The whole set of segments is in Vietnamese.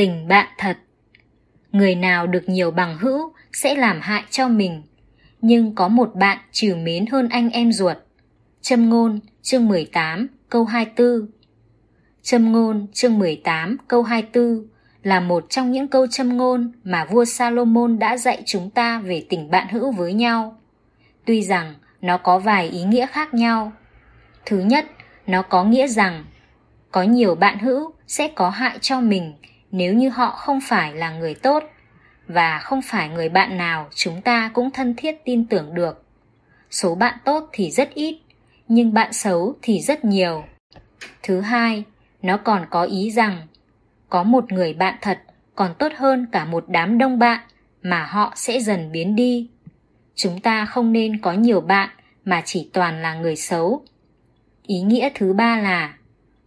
Tình bạn thật Người nào được nhiều bằng hữu sẽ làm hại cho mình, nhưng có một bạn trừ mến hơn anh em ruột. Châm ngôn chương 18 câu 24 Châm ngôn chương 18 câu 24 là một trong những câu châm ngôn mà vua Salomon đã dạy chúng ta về tình bạn hữu với nhau. Tuy rằng nó có vài ý nghĩa khác nhau. Thứ nhất, nó có nghĩa rằng có nhiều bạn hữu sẽ có hại cho mình nếu như họ không phải là người tốt và không phải người bạn nào chúng ta cũng thân thiết tin tưởng được. Số bạn tốt thì rất ít, nhưng bạn xấu thì rất nhiều. Thứ hai, nó còn có ý rằng có một người bạn thật còn tốt hơn cả một đám đông bạn mà họ sẽ dần biến đi. Chúng ta không nên có nhiều bạn mà chỉ toàn là người xấu. Ý nghĩa thứ ba là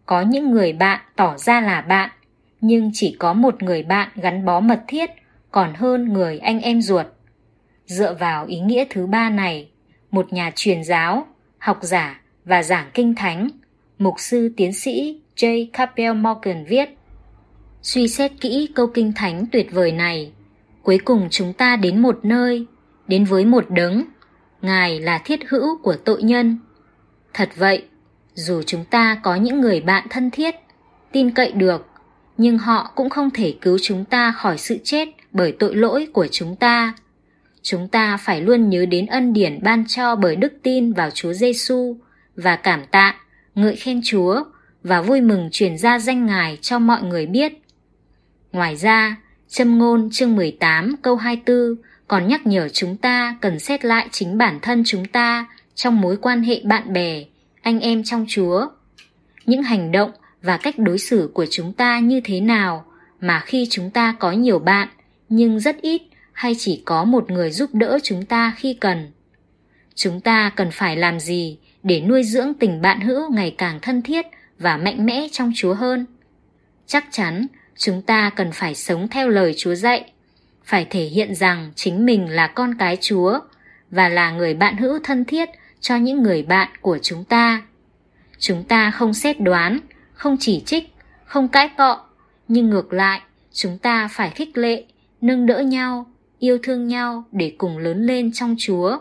có những người bạn tỏ ra là bạn nhưng chỉ có một người bạn gắn bó mật thiết còn hơn người anh em ruột. Dựa vào ý nghĩa thứ ba này, một nhà truyền giáo, học giả và giảng kinh thánh, mục sư tiến sĩ J. Capel Morgan viết Suy xét kỹ câu kinh thánh tuyệt vời này, cuối cùng chúng ta đến một nơi, đến với một đấng, Ngài là thiết hữu của tội nhân. Thật vậy, dù chúng ta có những người bạn thân thiết, tin cậy được, nhưng họ cũng không thể cứu chúng ta khỏi sự chết bởi tội lỗi của chúng ta. Chúng ta phải luôn nhớ đến ân điển ban cho bởi đức tin vào Chúa Giêsu và cảm tạ, ngợi khen Chúa và vui mừng truyền ra danh Ngài cho mọi người biết. Ngoài ra, châm ngôn chương 18 câu 24 còn nhắc nhở chúng ta cần xét lại chính bản thân chúng ta trong mối quan hệ bạn bè, anh em trong Chúa. Những hành động và cách đối xử của chúng ta như thế nào mà khi chúng ta có nhiều bạn nhưng rất ít hay chỉ có một người giúp đỡ chúng ta khi cần. Chúng ta cần phải làm gì để nuôi dưỡng tình bạn hữu ngày càng thân thiết và mạnh mẽ trong Chúa hơn? Chắc chắn chúng ta cần phải sống theo lời Chúa dạy, phải thể hiện rằng chính mình là con cái Chúa và là người bạn hữu thân thiết cho những người bạn của chúng ta. Chúng ta không xét đoán, không chỉ trích, không cãi cọ, nhưng ngược lại, chúng ta phải khích lệ, nâng đỡ nhau, yêu thương nhau để cùng lớn lên trong Chúa.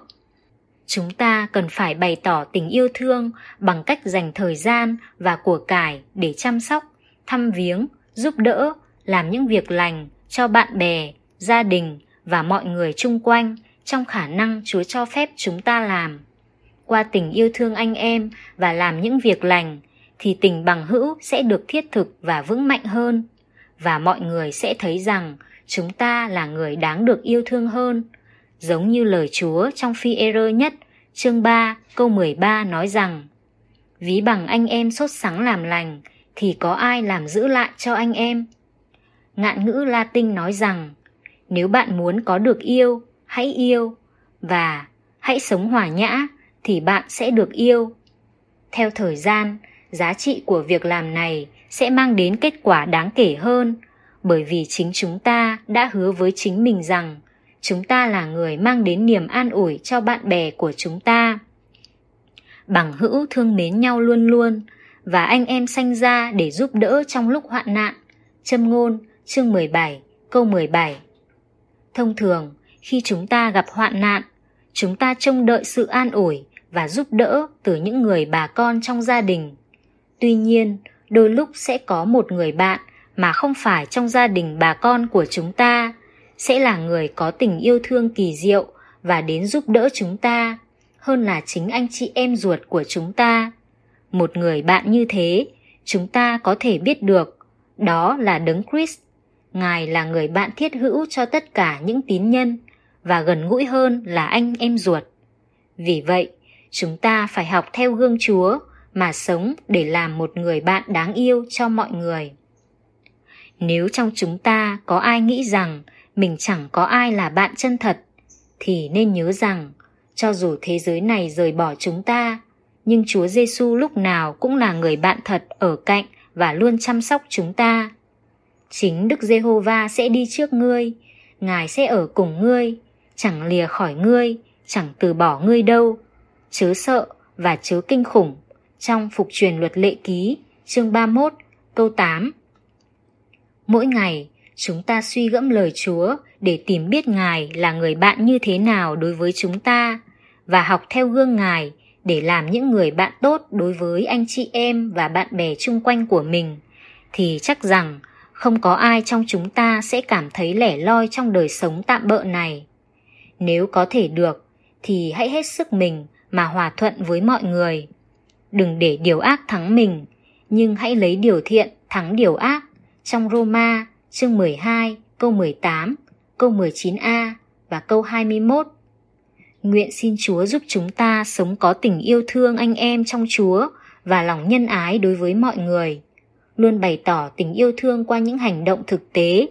Chúng ta cần phải bày tỏ tình yêu thương bằng cách dành thời gian và của cải để chăm sóc, thăm viếng, giúp đỡ, làm những việc lành cho bạn bè, gia đình và mọi người chung quanh trong khả năng Chúa cho phép chúng ta làm. Qua tình yêu thương anh em và làm những việc lành thì tình bằng hữu sẽ được thiết thực và vững mạnh hơn và mọi người sẽ thấy rằng chúng ta là người đáng được yêu thương hơn. Giống như lời Chúa trong phi e nhất, chương 3, câu 13 nói rằng Ví bằng anh em sốt sắng làm lành, thì có ai làm giữ lại cho anh em? Ngạn ngữ Latin nói rằng nếu bạn muốn có được yêu, hãy yêu và hãy sống hòa nhã thì bạn sẽ được yêu. Theo thời gian, giá trị của việc làm này sẽ mang đến kết quả đáng kể hơn bởi vì chính chúng ta đã hứa với chính mình rằng chúng ta là người mang đến niềm an ủi cho bạn bè của chúng ta. Bằng hữu thương mến nhau luôn luôn và anh em sanh ra để giúp đỡ trong lúc hoạn nạn. Châm ngôn chương 17 câu 17 Thông thường, khi chúng ta gặp hoạn nạn, chúng ta trông đợi sự an ủi và giúp đỡ từ những người bà con trong gia đình. Tuy nhiên, đôi lúc sẽ có một người bạn mà không phải trong gia đình bà con của chúng ta sẽ là người có tình yêu thương kỳ diệu và đến giúp đỡ chúng ta hơn là chính anh chị em ruột của chúng ta. Một người bạn như thế chúng ta có thể biết được đó là đấng Christ. Ngài là người bạn thiết hữu cho tất cả những tín nhân và gần gũi hơn là anh em ruột. Vì vậy chúng ta phải học theo gương chúa mà sống để làm một người bạn đáng yêu cho mọi người nếu trong chúng ta có ai nghĩ rằng mình chẳng có ai là bạn chân thật, thì nên nhớ rằng cho dù thế giới này rời bỏ chúng ta, nhưng Chúa Giêsu lúc nào cũng là người bạn thật ở cạnh và luôn chăm sóc chúng ta. Chính Đức Giê-hô-va sẽ đi trước ngươi, Ngài sẽ ở cùng ngươi, chẳng lìa khỏi ngươi, chẳng từ bỏ ngươi đâu. Chớ sợ và chớ kinh khủng. Trong Phục truyền luật lệ ký, chương 31, câu 8 Mỗi ngày, chúng ta suy gẫm lời Chúa để tìm biết Ngài là người bạn như thế nào đối với chúng ta và học theo gương Ngài để làm những người bạn tốt đối với anh chị em và bạn bè chung quanh của mình thì chắc rằng không có ai trong chúng ta sẽ cảm thấy lẻ loi trong đời sống tạm bợ này. Nếu có thể được thì hãy hết sức mình mà hòa thuận với mọi người. Đừng để điều ác thắng mình, nhưng hãy lấy điều thiện thắng điều ác. Trong Roma chương 12 câu 18, câu 19a và câu 21. Nguyện xin Chúa giúp chúng ta sống có tình yêu thương anh em trong Chúa và lòng nhân ái đối với mọi người. Luôn bày tỏ tình yêu thương qua những hành động thực tế,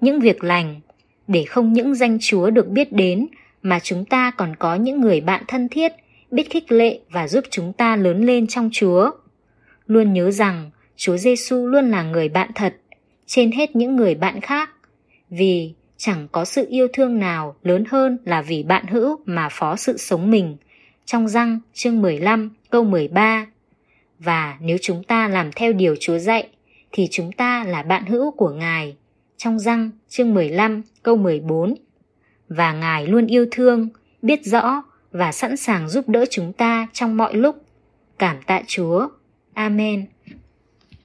những việc lành, để không những danh Chúa được biết đến mà chúng ta còn có những người bạn thân thiết, biết khích lệ và giúp chúng ta lớn lên trong Chúa. Luôn nhớ rằng Chúa Giêsu luôn là người bạn thật, trên hết những người bạn khác, vì chẳng có sự yêu thương nào lớn hơn là vì bạn hữu mà phó sự sống mình. Trong răng chương 15 câu 13 Và nếu chúng ta làm theo điều Chúa dạy thì chúng ta là bạn hữu của Ngài. Trong răng chương 15 câu 14 Và Ngài luôn yêu thương, biết rõ và sẵn sàng giúp đỡ chúng ta trong mọi lúc. Cảm tạ Chúa. Amen.